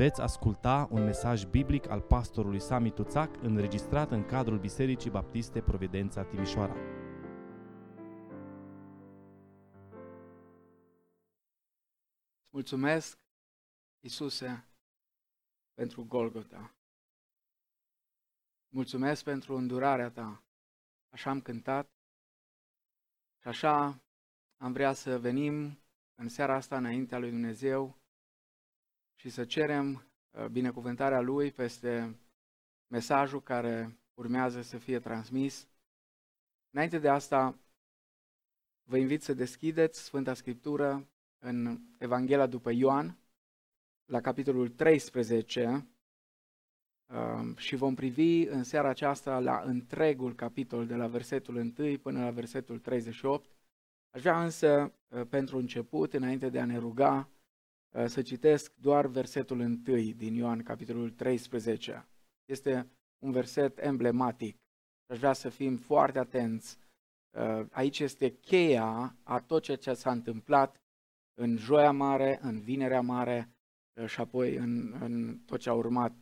Veți asculta un mesaj biblic al pastorului Sami Tuțac înregistrat în cadrul Bisericii Baptiste Providența Timișoara. Mulțumesc, Isuse, pentru Golgota. Mulțumesc pentru îndurarea ta. Așa am cântat și așa am vrea să venim în seara asta înaintea lui Dumnezeu și să cerem uh, binecuvântarea Lui peste mesajul care urmează să fie transmis. Înainte de asta, vă invit să deschideți Sfânta Scriptură în Evanghelia după Ioan, la capitolul 13, uh, și vom privi în seara aceasta la întregul capitol, de la versetul 1 până la versetul 38. Aș vrea însă, uh, pentru început, înainte de a ne ruga, Uh, să citesc doar versetul 1 din Ioan, capitolul 13. Este un verset emblematic. Aș vrea să fim foarte atenți. Uh, aici este cheia a tot ceea ce s-a întâmplat în Joia Mare, în Vinerea Mare uh, și apoi în, în tot ce a urmat,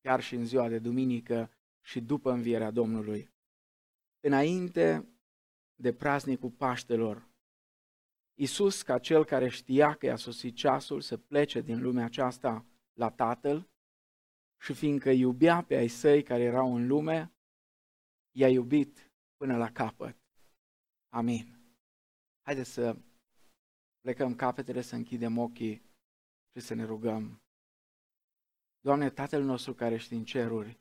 chiar și în ziua de duminică și după învierea Domnului. Înainte de praznicul Paștelor, Isus, ca cel care știa că i-a sosit ceasul să plece din lumea aceasta la Tatăl și fiindcă iubea pe ai săi care erau în lume, i-a iubit până la capăt. Amin. Haideți să plecăm capetele, să închidem ochii și să ne rugăm. Doamne, Tatăl nostru care ești în ceruri,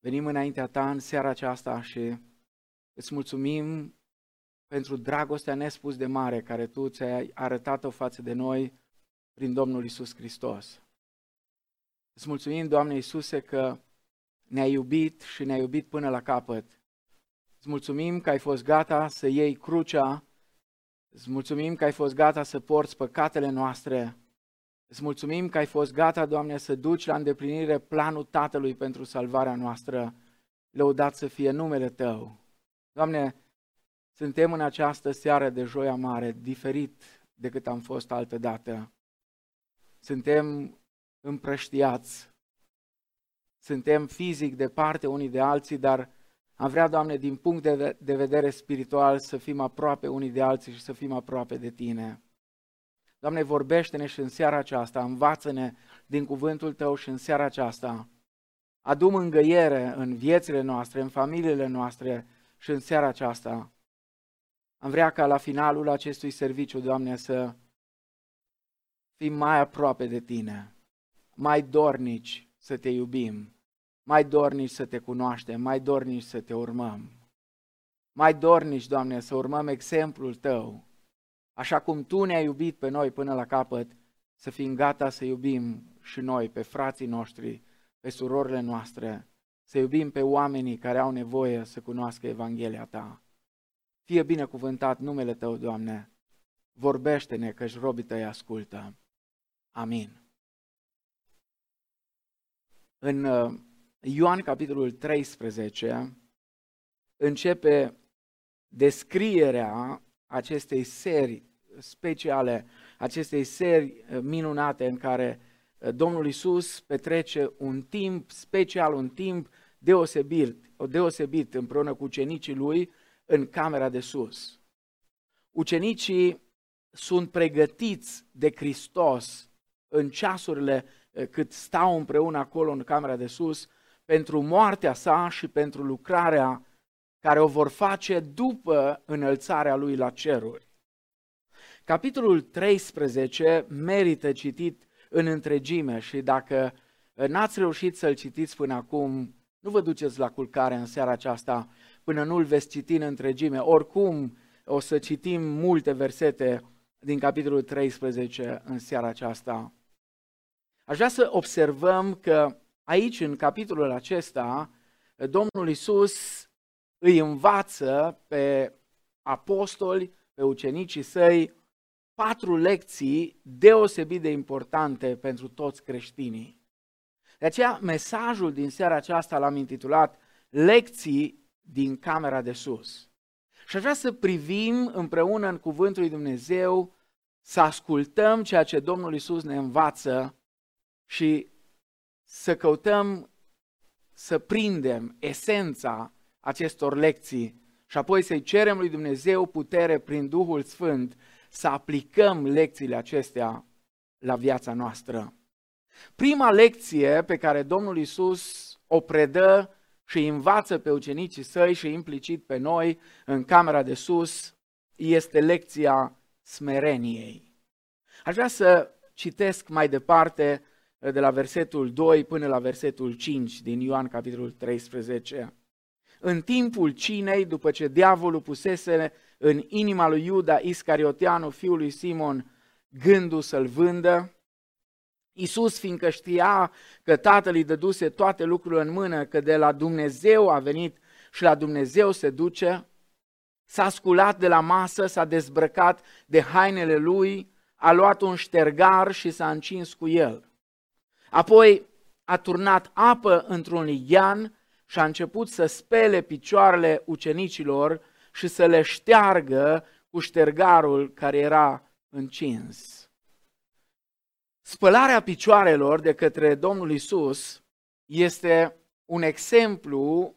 venim înaintea Ta în seara aceasta și îți mulțumim pentru dragostea nespus de mare care Tu ți-ai arătat-o față de noi prin Domnul Isus Hristos. Îți mulțumim, Doamne Iisuse, că ne-ai iubit și ne-ai iubit până la capăt. Îți mulțumim că ai fost gata să iei crucea, îți mulțumim că ai fost gata să porți păcatele noastre, îți mulțumim că ai fost gata, Doamne, să duci la îndeplinire planul Tatălui pentru salvarea noastră. Lăudat să fie numele Tău. Doamne, suntem în această seară de joia mare, diferit decât am fost altă dată. Suntem împrăștiați, suntem fizic departe unii de alții, dar am vrea, Doamne, din punct de, de vedere spiritual să fim aproape unii de alții și să fim aproape de Tine. Doamne, vorbește-ne și în seara aceasta, învață-ne din cuvântul Tău și în seara aceasta. Adu mângăiere în viețile noastre, în familiile noastre și în seara aceasta. Am vrea ca la finalul acestui serviciu, Doamne, să fim mai aproape de Tine, mai dornici să Te iubim, mai dornici să Te cunoaștem, mai dornici să Te urmăm. Mai dornici, Doamne, să urmăm exemplul Tău, așa cum Tu ne-ai iubit pe noi până la capăt, să fim gata să iubim și noi pe frații noștri, pe surorile noastre, să iubim pe oamenii care au nevoie să cunoască Evanghelia Ta. Fie binecuvântat numele Tău, Doamne, vorbește-ne că-și robii Tăi ascultă. Amin. În uh, Ioan capitolul 13 începe descrierea acestei serii speciale, acestei serii uh, minunate în care uh, Domnul Isus petrece un timp special, un timp deosebit, deosebit împreună cu ucenicii lui, în camera de sus. Ucenicii sunt pregătiți de Hristos în ceasurile eh, cât stau împreună acolo în camera de sus pentru moartea sa și pentru lucrarea care o vor face după înălțarea lui la ceruri. Capitolul 13 merită citit în întregime și dacă n-ați reușit să-l citiți până acum, nu vă duceți la culcare în seara aceasta, până nu-l veți citi în întregime. Oricum, o să citim multe versete din capitolul 13 în seara aceasta. Aș vrea să observăm că aici, în capitolul acesta, Domnul Isus îi învață pe apostoli, pe ucenicii săi, patru lecții deosebit de importante pentru toți creștinii. De aceea, mesajul din seara aceasta l-am intitulat Lecții din camera de sus. Și aș vrea să privim împreună în Cuvântul lui Dumnezeu, să ascultăm ceea ce Domnul Isus ne învață și să căutăm să prindem esența acestor lecții și apoi să-i cerem lui Dumnezeu putere prin Duhul Sfânt să aplicăm lecțiile acestea la viața noastră. Prima lecție pe care Domnul Isus o predă și învață pe ucenicii săi și implicit pe noi în camera de sus este lecția smereniei. Aș vrea să citesc mai departe de la versetul 2 până la versetul 5 din Ioan capitolul 13. În timpul cinei, după ce diavolul pusese în inima lui Iuda Iscarioteanu, fiul lui Simon, gândul să-l vândă, Iisus, fiindcă știa că Tatăl îi dăduse toate lucrurile în mână, că de la Dumnezeu a venit și la Dumnezeu se duce, s-a sculat de la masă, s-a dezbrăcat de hainele lui, a luat un ștergar și s-a încins cu el. Apoi a turnat apă într-un lighean și a început să spele picioarele ucenicilor și să le șteargă cu ștergarul care era încins. Spălarea picioarelor de către Domnul Isus este un exemplu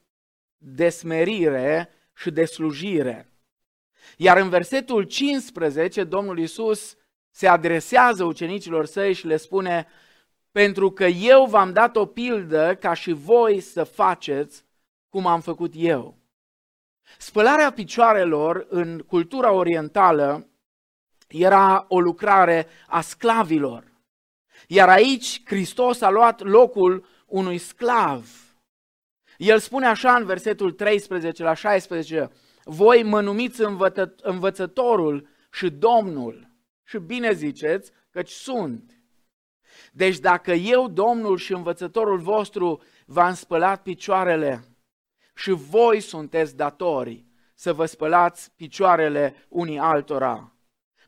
de smerire și de slujire. Iar în versetul 15, Domnul Isus se adresează ucenicilor săi și le spune, pentru că eu v-am dat o pildă ca și voi să faceți cum am făcut eu. Spălarea picioarelor în cultura orientală era o lucrare a sclavilor. Iar aici Hristos a luat locul unui sclav. El spune așa în versetul 13 la 16, voi mă numiți învăță- învățătorul și Domnul. Și bine ziceți, căci sunt. Deci dacă eu, Domnul și învățătorul vostru, v-am spălat picioarele și voi sunteți datori să vă spălați picioarele unii altora.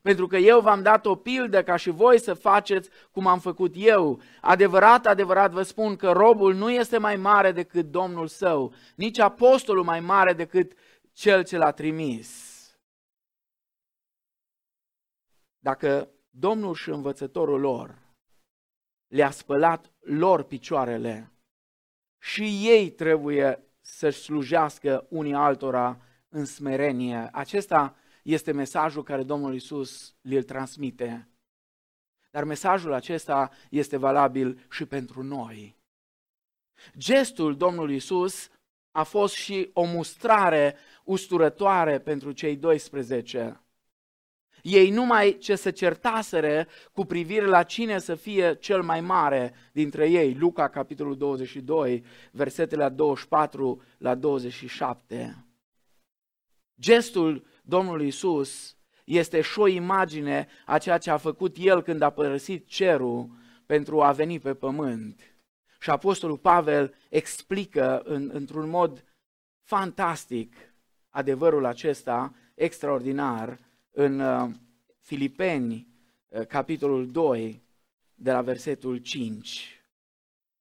Pentru că eu v-am dat o pildă ca și voi să faceți cum am făcut eu. Adevărat, adevărat vă spun că robul nu este mai mare decât Domnul său, nici apostolul mai mare decât cel ce l-a trimis. Dacă Domnul și învățătorul lor le-a spălat lor picioarele și ei trebuie să-și slujească unii altora în smerenie. Acesta este mesajul care Domnul Isus îl transmite. Dar mesajul acesta este valabil și pentru noi. Gestul Domnului Isus a fost și o mustrare usturătoare pentru cei 12. Ei numai ce se certaseră cu privire la cine să fie cel mai mare dintre ei. Luca, capitolul 22, versetele 24 la 27. Gestul Domnului Isus este și o imagine a ceea ce a făcut El când a părăsit cerul pentru a veni pe pământ. Și Apostolul Pavel explică în, într-un mod fantastic adevărul acesta extraordinar în uh, Filipeni, uh, capitolul 2, de la versetul 5.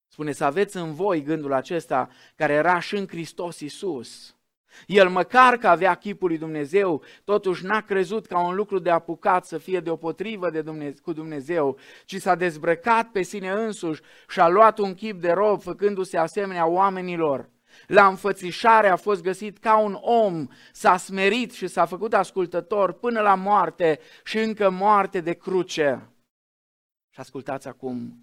Spune să aveți în voi gândul acesta care era și în Hristos Iisus. El măcar că avea chipul lui Dumnezeu, totuși n-a crezut ca un lucru de apucat să fie deopotrivă de Dumnezeu, cu Dumnezeu, ci s-a dezbrăcat pe sine însuși și a luat un chip de rob, făcându-se asemenea oamenilor. La înfățișare a fost găsit ca un om, s-a smerit și s-a făcut ascultător până la moarte și încă moarte de cruce. Și ascultați acum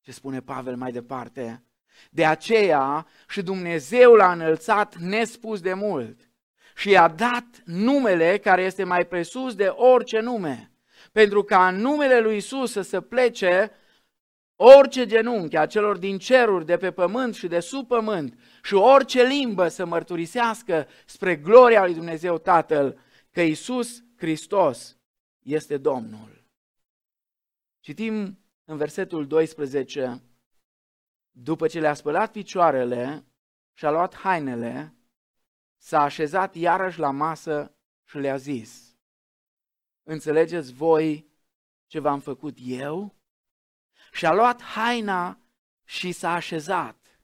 ce spune Pavel mai departe. De aceea și Dumnezeu l-a înălțat nespus de mult și i-a dat numele care este mai presus de orice nume, pentru ca în numele lui Isus să se plece orice genunchi a celor din ceruri, de pe pământ și de sub pământ și orice limbă să mărturisească spre gloria lui Dumnezeu Tatăl că Isus Hristos este Domnul. Citim în versetul 12, după ce le-a spălat picioarele și a luat hainele, s-a așezat iarăși la masă și le-a zis, Înțelegeți voi ce v-am făcut eu? și a luat haina și s-a așezat.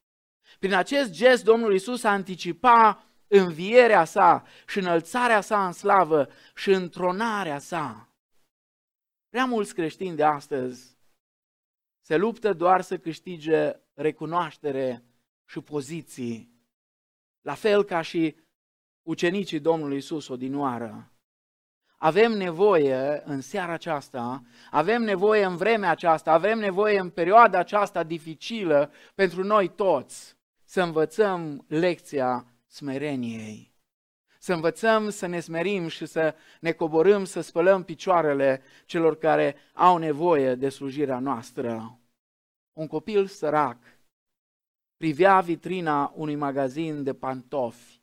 Prin acest gest Domnul Isus a anticipat învierea sa și înălțarea sa în slavă și întronarea sa. Prea mulți creștini de astăzi se luptă doar să câștige recunoaștere și poziții, la fel ca și ucenicii Domnului Isus odinoară. Avem nevoie în seara aceasta, avem nevoie în vremea aceasta, avem nevoie în perioada aceasta dificilă pentru noi toți să învățăm lecția smereniei. Să învățăm să ne smerim și să ne coborâm, să spălăm picioarele celor care au nevoie de slujirea noastră. Un copil sărac privea vitrina unui magazin de pantofi.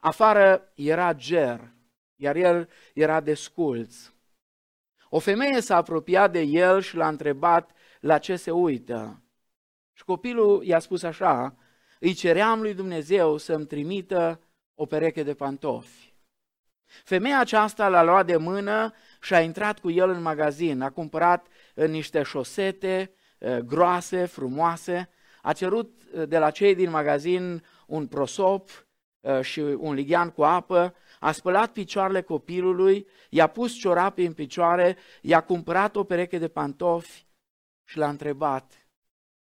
Afară era ger, iar el era desculț. O femeie s-a apropiat de el și l-a întrebat la ce se uită. Și copilul i-a spus așa, îi ceream lui Dumnezeu să-mi trimită o pereche de pantofi. Femeia aceasta l-a luat de mână și a intrat cu el în magazin, a cumpărat uh, niște șosete uh, groase, frumoase, a cerut uh, de la cei din magazin un prosop și un lighean cu apă, a spălat picioarele copilului, i-a pus ciorapi în picioare, i-a cumpărat o pereche de pantofi și l-a întrebat,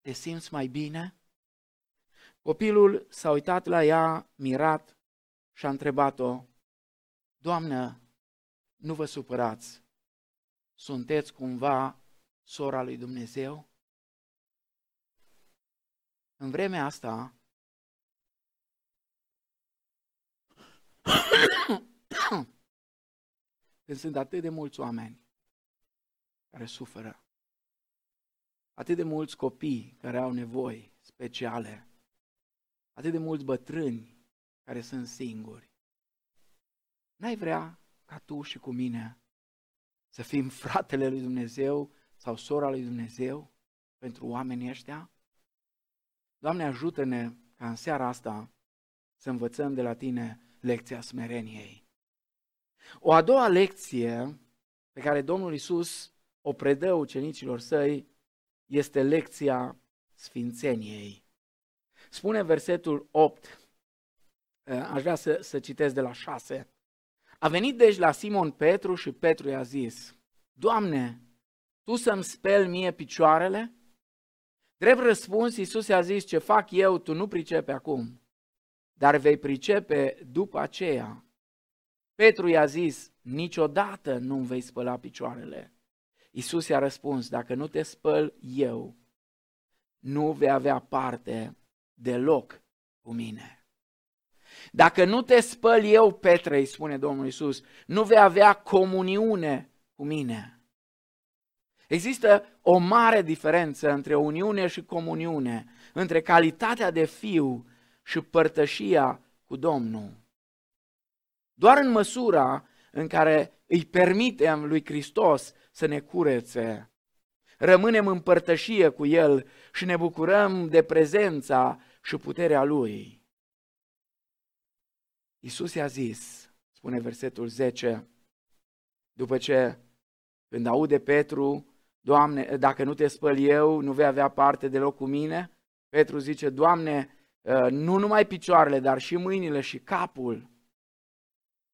te simți mai bine? Copilul s-a uitat la ea, mirat, și a întrebat-o, Doamnă, nu vă supărați, sunteți cumva sora lui Dumnezeu? În vremea asta, când sunt atât de mulți oameni care suferă, atât de mulți copii care au nevoi speciale, atât de mulți bătrâni care sunt singuri. N-ai vrea ca tu și cu mine să fim fratele lui Dumnezeu sau sora lui Dumnezeu pentru oamenii ăștia? Doamne, ajută-ne ca în seara asta să învățăm de la Tine lecția smereniei. O a doua lecție pe care Domnul Isus o predă ucenicilor săi este lecția sfințeniei. Spune versetul 8, eh, aș vrea să, să citesc de la 6. A venit deci la Simon Petru și Petru i-a zis, Doamne, Tu să-mi speli mie picioarele? Drept răspuns, Iisus i-a zis, ce fac eu, tu nu pricepe acum, dar vei pricepe după aceea. Petru i-a zis, niciodată nu-mi vei spăla picioarele. Iisus i-a răspuns, dacă nu te spăl eu, nu vei avea parte deloc cu mine. Dacă nu te spăl eu, Petre, îi spune Domnul Isus, nu vei avea comuniune cu mine. Există o mare diferență între uniune și comuniune, între calitatea de fiu și părtășia cu Domnul. Doar în măsura în care îi permitem lui Hristos să ne curețe, rămânem în părtășie cu El și ne bucurăm de prezența și puterea Lui. Iisus i-a zis, spune versetul 10, după ce când aude Petru, Doamne, dacă nu te spăl eu, nu vei avea parte deloc cu mine? Petru zice, Doamne, ă, nu numai picioarele, dar și mâinile și capul.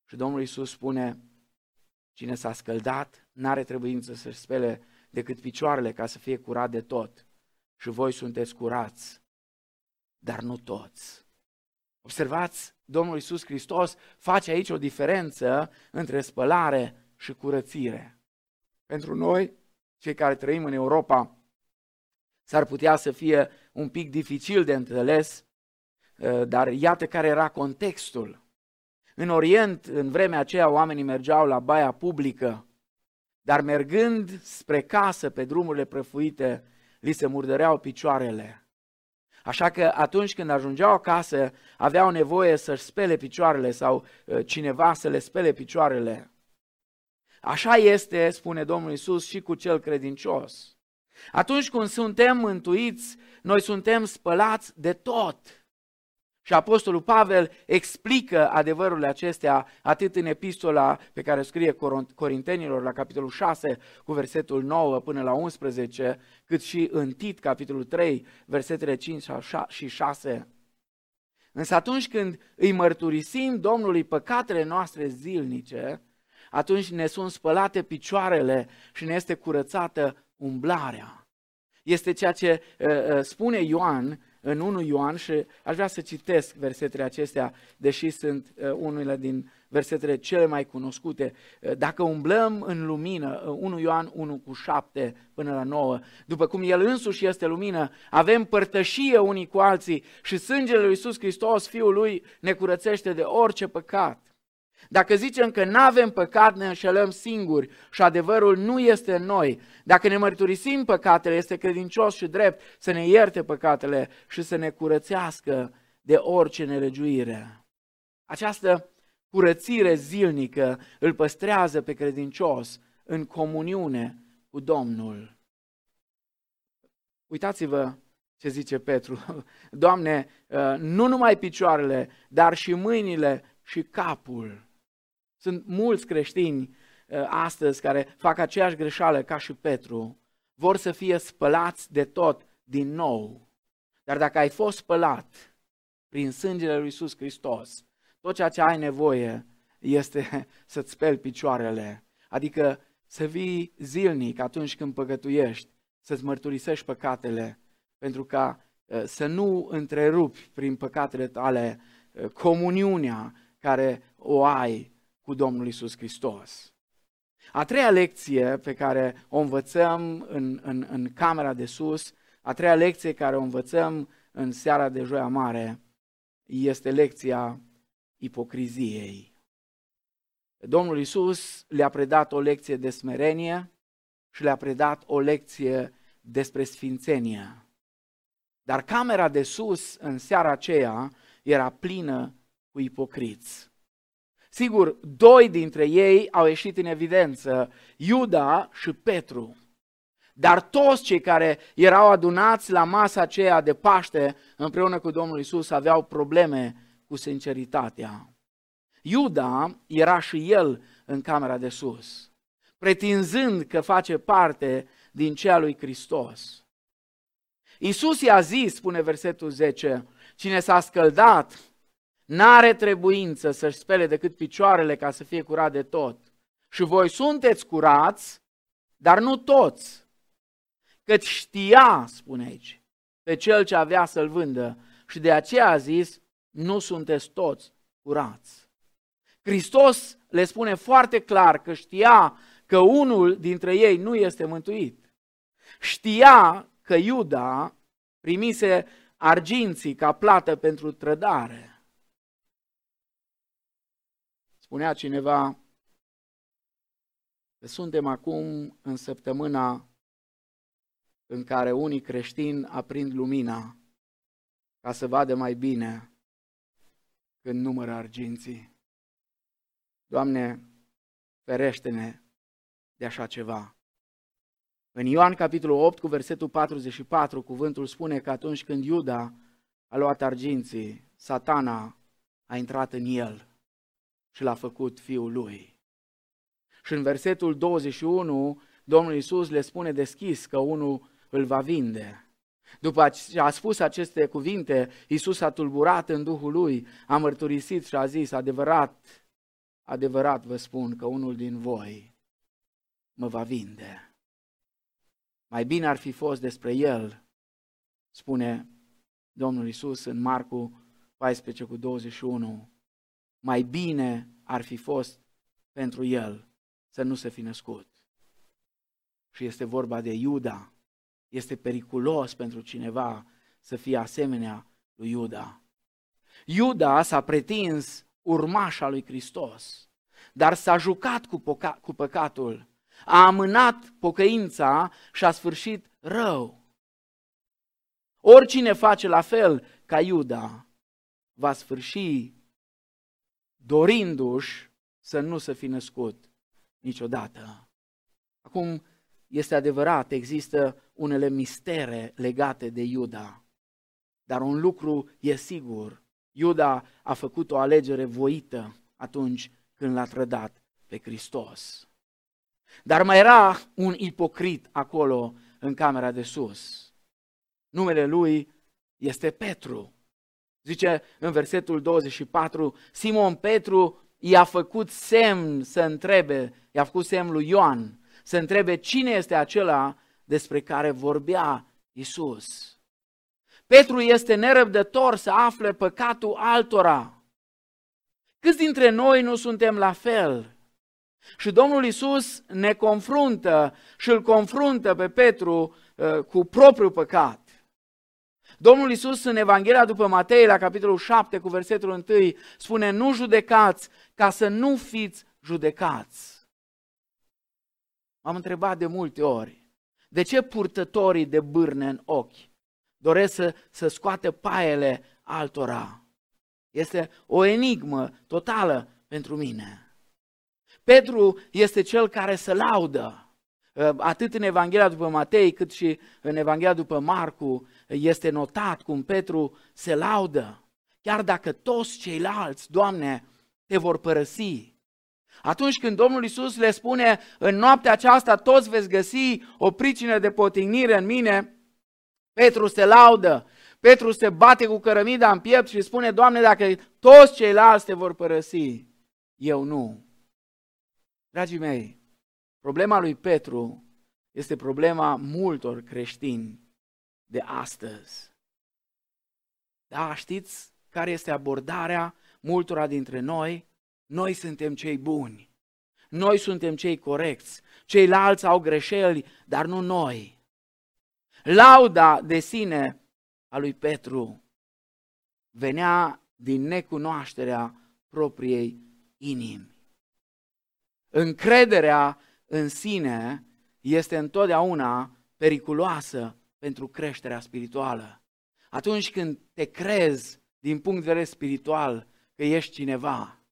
Și Domnul Iisus spune, cine s-a scăldat, n-are trebuință să-și spele decât picioarele ca să fie curat de tot. Și voi sunteți curați, dar nu toți. Observați, Domnul Iisus Hristos face aici o diferență între spălare și curățire. Pentru noi, cei care trăim în Europa, s-ar putea să fie un pic dificil de înțeles, ă, dar iată care era contextul. În Orient, în vremea aceea, oamenii mergeau la baia publică, dar mergând spre casă pe drumurile prăfuite, li se murdăreau picioarele. Așa că atunci când ajungeau acasă, aveau nevoie să-și spele picioarele sau ă, cineva să le spele picioarele. Așa este, spune Domnul Isus, și cu cel credincios. Atunci când suntem mântuiți, noi suntem spălați de tot. Și Apostolul Pavel explică adevărurile acestea atât în epistola pe care o scrie Corintenilor la capitolul 6 cu versetul 9 până la 11, cât și în Tit capitolul 3 versetele 5 și 6. Însă atunci când îi mărturisim Domnului păcatele noastre zilnice, atunci ne sunt spălate picioarele și ne este curățată umblarea. este ceea ce uh, uh, spune Ioan în 1 Ioan și aș vrea să citesc versetele acestea, deși sunt uh, unele din versetele cele mai cunoscute. Uh, dacă umblăm în lumină, uh, 1 Ioan 1 cu 7 până la 9, după cum El însuși este lumină, avem părtășie unii cu alții și sângele lui Iisus Hristos, Fiul Lui, ne curățește de orice păcat. Dacă zicem că nu avem păcat, ne înșelăm singuri și adevărul nu este în noi. Dacă ne mărturisim păcatele, este credincios și drept să ne ierte păcatele și să ne curățească de orice nelegiuire. Această curățire zilnică îl păstrează pe credincios în comuniune cu Domnul. Uitați-vă ce zice Petru. Doamne, nu numai picioarele, dar și mâinile și capul. Sunt mulți creștini uh, astăzi care fac aceeași greșeală ca și Petru. Vor să fie spălați de tot din nou. Dar dacă ai fost spălat prin sângele lui Iisus Hristos, tot ceea ce ai nevoie este să-ți speli picioarele. Adică să vii zilnic atunci când păcătuiești, să-ți mărturisești păcatele, pentru ca uh, să nu întrerupi prin păcatele tale uh, comuniunea care o ai cu Domnul Isus Hristos. A treia lecție pe care o învățăm în, în, în camera de sus, a treia lecție care o învățăm în seara de joia mare, este lecția ipocriziei. Domnul Isus le-a predat o lecție de smerenie și le-a predat o lecție despre sfințenie. Dar camera de sus, în seara aceea, era plină cu ipocriți. Sigur, doi dintre ei au ieșit în evidență, Iuda și Petru. Dar toți cei care erau adunați la masa aceea de Paște împreună cu Domnul Isus aveau probleme cu sinceritatea. Iuda era și el în camera de sus, pretinzând că face parte din cea lui Hristos. Isus i-a zis, spune versetul 10, cine s-a scăldat N-are trebuință să-și spele decât picioarele ca să fie curat de tot. Și voi sunteți curați, dar nu toți. Căci știa, spune aici, pe cel ce avea să-l vândă și de aceea a zis, nu sunteți toți curați. Hristos le spune foarte clar că știa că unul dintre ei nu este mântuit. Știa că Iuda primise arginții ca plată pentru trădare. Spunea cineva că suntem acum în săptămâna în care unii creștini aprind lumina ca să vadă mai bine când numără arginții. Doamne, ferește-ne de așa ceva. În Ioan capitolul 8 cu versetul 44 cuvântul spune că atunci când Iuda a luat arginții, satana a intrat în el și l-a făcut fiul lui. Și în versetul 21, Domnul Iisus le spune deschis că unul îl va vinde. După ce a spus aceste cuvinte, Iisus a tulburat în Duhul lui, a mărturisit și a zis, adevărat, adevărat vă spun că unul din voi mă va vinde. Mai bine ar fi fost despre el, spune Domnul Iisus în Marcu 14 cu 21, mai bine ar fi fost pentru el să nu se fi născut. Și este vorba de Iuda. Este periculos pentru cineva să fie asemenea lui Iuda. Iuda s-a pretins urmașa lui Hristos, dar s-a jucat cu, poca- cu păcatul, a amânat pocăința și a sfârșit rău. Oricine face la fel ca Iuda va sfârși dorindu-și să nu să fi născut niciodată. Acum, este adevărat, există unele mistere legate de Iuda, dar un lucru e sigur, Iuda a făcut o alegere voită atunci când l-a trădat pe Hristos. Dar mai era un ipocrit acolo în camera de sus. Numele lui este Petru. Zice în versetul 24, Simon Petru i-a făcut semn să întrebe, i-a făcut semn lui Ioan, să întrebe cine este acela despre care vorbea Isus. Petru este nerăbdător să afle păcatul altora. Câți dintre noi nu suntem la fel? Și Domnul Isus ne confruntă și îl confruntă pe Petru uh, cu propriul păcat. Domnul Isus în Evanghelia după Matei, la capitolul 7, cu versetul 1, spune, nu judecați ca să nu fiți judecați. M-am întrebat de multe ori, de ce purtătorii de bârne în ochi doresc să, să scoate paiele altora? Este o enigmă totală pentru mine. Petru este cel care se laudă. Atât în Evanghelia după Matei, cât și în Evanghelia după Marcu, este notat cum Petru se laudă. Chiar dacă toți ceilalți, Doamne, te vor părăsi. Atunci când Domnul Isus le spune, în noaptea aceasta toți veți găsi o pricină de potignire în mine, Petru se laudă, Petru se bate cu cărămida în piept și spune, Doamne, dacă toți ceilalți te vor părăsi, eu nu. Dragii mei, problema lui Petru este problema multor creștini de astăzi. Da, știți care este abordarea multora dintre noi? Noi suntem cei buni. Noi suntem cei corecți. Ceilalți au greșeli, dar nu noi. Lauda de sine a lui Petru venea din necunoașterea propriei inimi. Încrederea în sine este întotdeauna periculoasă pentru creșterea spirituală. Atunci când te crezi din punct de vedere spiritual că ești cineva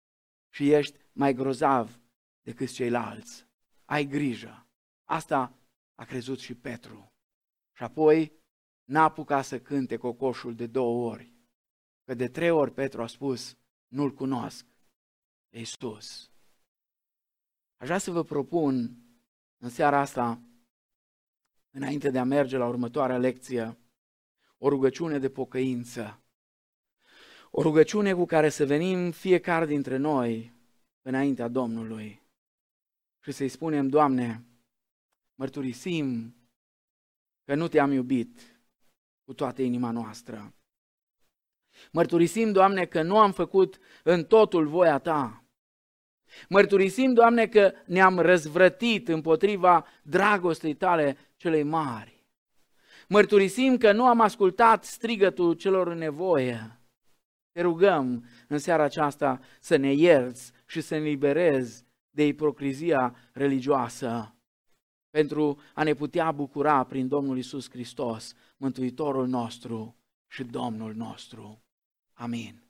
și ești mai grozav decât ceilalți, ai grijă. Asta a crezut și Petru. Și apoi n-a apucat să cânte cocoșul de două ori. Că de trei ori Petru a spus, nu-L cunosc, Iisus. Aș vrea să vă propun în seara asta înainte de a merge la următoarea lecție, o rugăciune de pocăință. O rugăciune cu care să venim fiecare dintre noi înaintea Domnului și să-i spunem, Doamne, mărturisim că nu te-am iubit cu toată inima noastră. Mărturisim, Doamne, că nu am făcut în totul voia Ta. Mărturisim, Doamne, că ne-am răzvrătit împotriva dragostei Tale celei mari. Mărturisim că nu am ascultat strigătul celor în nevoie. Te rugăm în seara aceasta să ne ierți și să ne liberezi de ipocrizia religioasă pentru a ne putea bucura prin Domnul Isus Hristos, Mântuitorul nostru și Domnul nostru. Amin.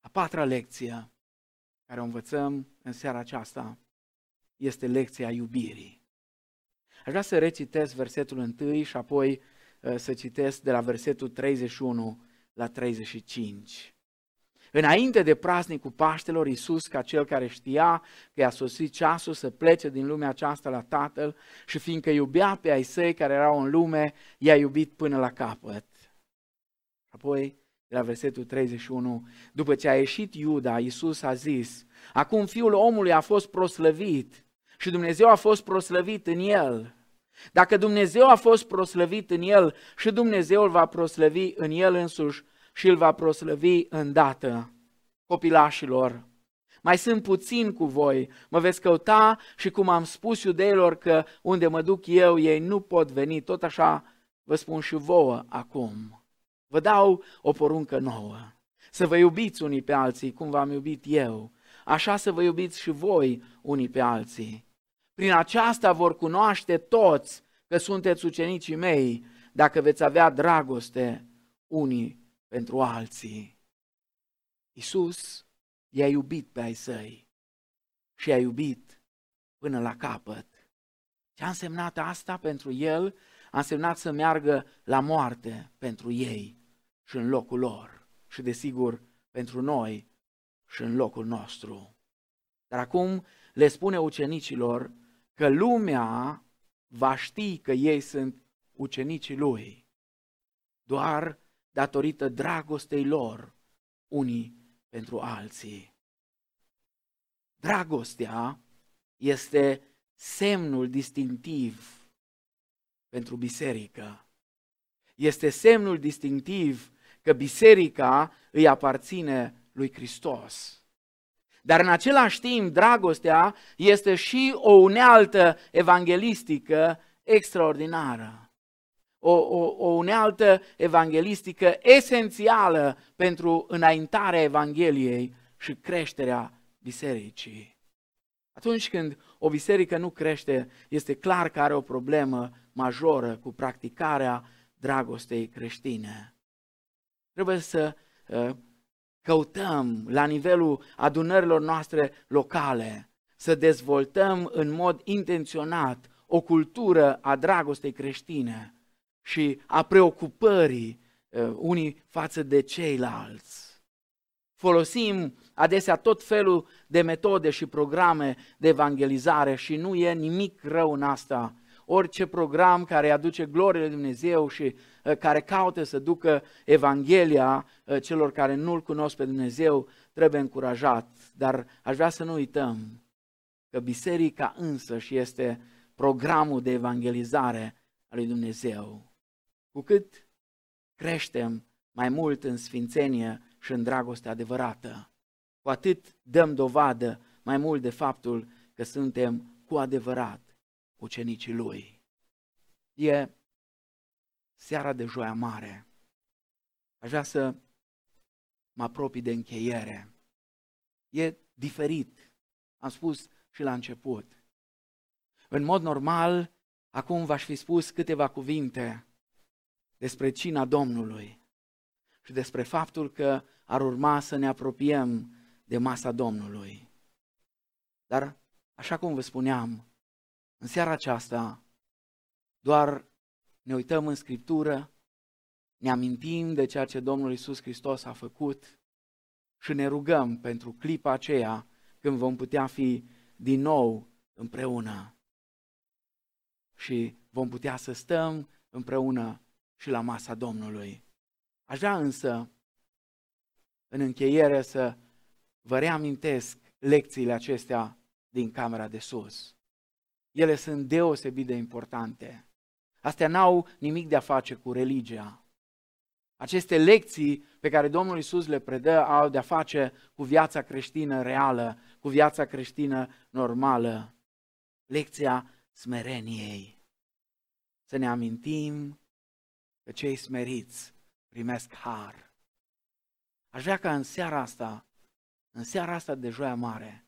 A patra lecție care o învățăm în seara aceasta este lecția iubirii. Aș vrea să recitesc versetul 1 și apoi uh, să citesc de la versetul 31 la 35. Înainte de praznicul Paștelor, Iisus, ca cel care știa că i-a sosit ceasul să plece din lumea aceasta la Tatăl și fiindcă iubea pe ai săi care erau în lume, i-a iubit până la capăt. Apoi de la versetul 31, după ce a ieșit Iuda, Iisus a zis, acum fiul omului a fost proslăvit și Dumnezeu a fost proslăvit în el. Dacă Dumnezeu a fost proslăvit în el și Dumnezeu îl va proslăvi în el însuși și îl va proslăvi îndată. Copilașilor, mai sunt puțin cu voi, mă veți căuta și cum am spus iudeilor că unde mă duc eu, ei nu pot veni, tot așa vă spun și vouă acum. Vă dau o poruncă nouă. Să vă iubiți unii pe alții cum v-am iubit eu. Așa să vă iubiți și voi unii pe alții. Prin aceasta vor cunoaște toți că sunteți ucenicii mei, dacă veți avea dragoste unii pentru alții. Isus i-a iubit pe ai săi și i-a iubit până la capăt. Ce a însemnat asta pentru el? A însemnat să meargă la moarte pentru ei și în locul lor și desigur pentru noi și în locul nostru. Dar acum le spune ucenicilor că lumea va ști că ei sunt ucenicii lui doar datorită dragostei lor unii pentru alții. Dragostea este semnul distinctiv pentru biserică. Este semnul distinctiv că biserica îi aparține lui Hristos. Dar în același timp, dragostea este și o unealtă evanghelistică extraordinară. O, o, o unealtă evanghelistică esențială pentru înaintarea Evangheliei și creșterea bisericii. Atunci când o biserică nu crește, este clar că are o problemă majoră cu practicarea dragostei creștine. Trebuie să uh, căutăm la nivelul adunărilor noastre locale, să dezvoltăm în mod intenționat o cultură a dragostei creștine și a preocupării uh, unii față de ceilalți. Folosim adesea tot felul de metode și programe de evangelizare și nu e nimic rău în asta. Orice program care aduce glorie lui Dumnezeu și uh, care caută să ducă Evanghelia uh, celor care nu-L cunosc pe Dumnezeu trebuie încurajat. Dar aș vrea să nu uităm că biserica însă și este programul de evangelizare a lui Dumnezeu. Cu cât creștem mai mult în sfințenie și în dragoste adevărată, cu atât dăm dovadă mai mult de faptul că suntem cu adevărat ucenicii Lui. E seara de joia mare. Aș vrea să mă apropii de încheiere. E diferit. Am spus și la început. În mod normal, acum v-aș fi spus câteva cuvinte despre cina Domnului și despre faptul că ar urma să ne apropiem de masa Domnului. Dar, așa cum vă spuneam, în seara aceasta doar ne uităm în Scriptură, ne amintim de ceea ce Domnul Isus Hristos a făcut și ne rugăm pentru clipa aceea când vom putea fi din nou împreună. Și vom putea să stăm împreună și la masa Domnului. Aș vrea însă, în încheiere, să vă reamintesc lecțiile acestea din camera de sus. Ele sunt deosebit de importante. Astea n-au nimic de a face cu religia. Aceste lecții pe care Domnul Isus le predă au de a face cu viața creștină reală, cu viața creștină normală. Lecția smereniei. Să ne amintim că cei smeriți primesc har. Aș vrea ca în seara asta în seara asta de joia mare,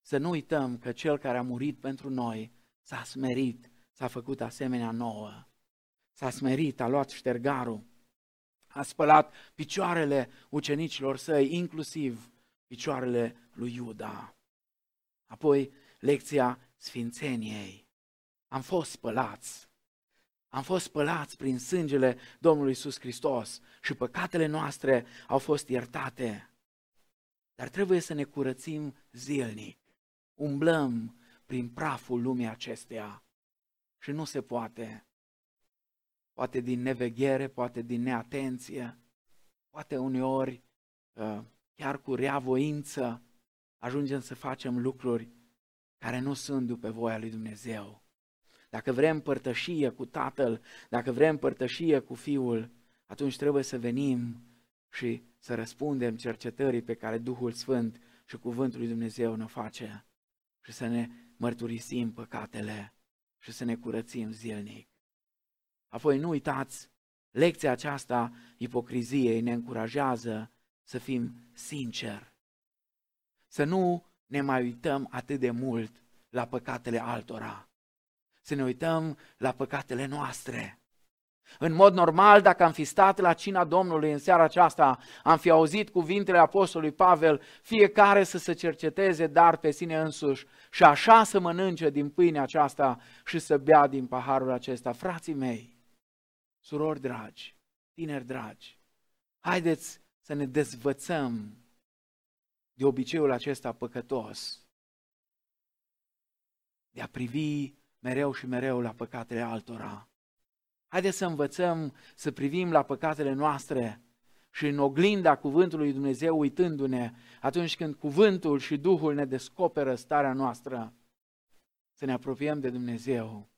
să nu uităm că Cel care a murit pentru noi s-a smerit, s-a făcut asemenea nouă. S-a smerit, a luat ștergarul, a spălat picioarele ucenicilor săi, inclusiv picioarele lui Iuda. Apoi, lecția sfințeniei. Am fost spălați. Am fost spălați prin sângele Domnului Isus Hristos și păcatele noastre au fost iertate. Dar trebuie să ne curățim zilnic. Umblăm prin praful lumii acesteia și nu se poate. Poate din neveghere, poate din neatenție, poate uneori uh, chiar cu rea voință ajungem să facem lucruri care nu sunt după voia lui Dumnezeu. Dacă vrem părtășie cu Tatăl, dacă vrem părtășie cu Fiul, atunci trebuie să venim și să răspundem cercetării pe care Duhul Sfânt și Cuvântul lui Dumnezeu ne face și să ne mărturisim păcatele și să ne curățim zilnic. Apoi nu uitați, lecția aceasta ipocriziei ne încurajează să fim sinceri, să nu ne mai uităm atât de mult la păcatele altora, să ne uităm la păcatele noastre în mod normal, dacă am fi stat la cina Domnului în seara aceasta, am fi auzit cuvintele Apostolului Pavel, fiecare să se cerceteze dar pe sine însuși și așa să mănânce din pâinea aceasta și să bea din paharul acesta. Frații mei, surori dragi, tineri dragi, haideți să ne dezvățăm de obiceiul acesta păcătos, de a privi mereu și mereu la păcatele altora Haideți să învățăm să privim la păcatele noastre și în oglinda cuvântului lui Dumnezeu uitându-ne atunci când cuvântul și Duhul ne descoperă starea noastră, să ne apropiem de Dumnezeu,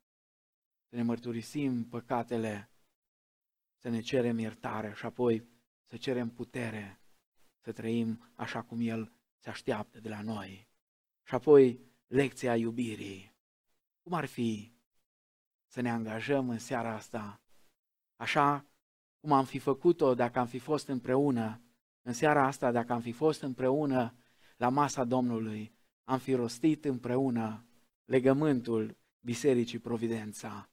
să ne mărturisim păcatele, să ne cerem iertare și apoi să cerem putere să trăim așa cum El se așteaptă de la noi. Și apoi lecția iubirii. Cum ar fi să ne angajăm în seara asta, așa cum am fi făcut-o dacă am fi fost împreună, în seara asta, dacă am fi fost împreună la masa Domnului, am fi rostit împreună legământul Bisericii Providența.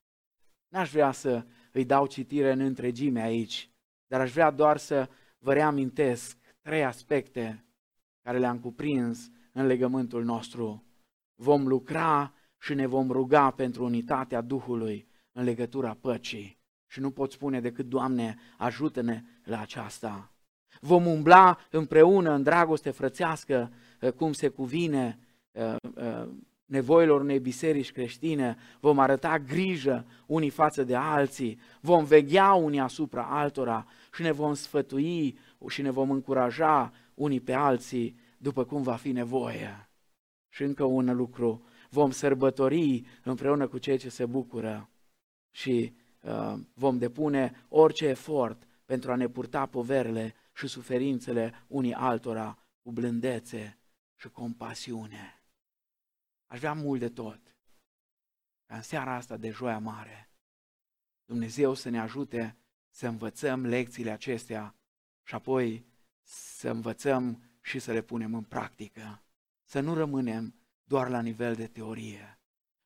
N-aș vrea să îi dau citire în întregime aici, dar aș vrea doar să vă reamintesc trei aspecte care le-am cuprins în legământul nostru. Vom lucra și ne vom ruga pentru unitatea Duhului în legătura păcii. Și nu pot spune decât, Doamne, ajută-ne la aceasta. Vom umbla împreună în dragoste frățească, eh, cum se cuvine eh, eh, nevoilor unei biserici creștine, vom arăta grijă unii față de alții, vom veghea unii asupra altora și ne vom sfătui și ne vom încuraja unii pe alții după cum va fi nevoie. Și încă un lucru, vom sărbători împreună cu cei ce se bucură și uh, vom depune orice efort pentru a ne purta poverile și suferințele unii altora cu blândețe și compasiune. Aș vrea mult de tot ca în seara asta de joia mare Dumnezeu să ne ajute să învățăm lecțiile acestea și apoi să învățăm și să le punem în practică. Să nu rămânem doar la nivel de teorie.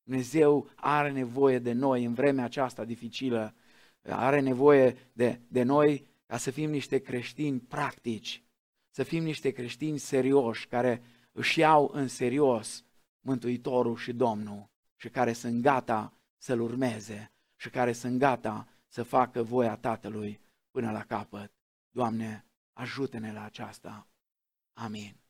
Dumnezeu are nevoie de noi în vremea aceasta dificilă, are nevoie de, de noi ca să fim niște creștini practici, să fim niște creștini serioși, care își iau în serios Mântuitorul și Domnul și care sunt gata să-L urmeze și care sunt gata să facă voia Tatălui până la capăt. Doamne, ajută-ne la aceasta. Amin.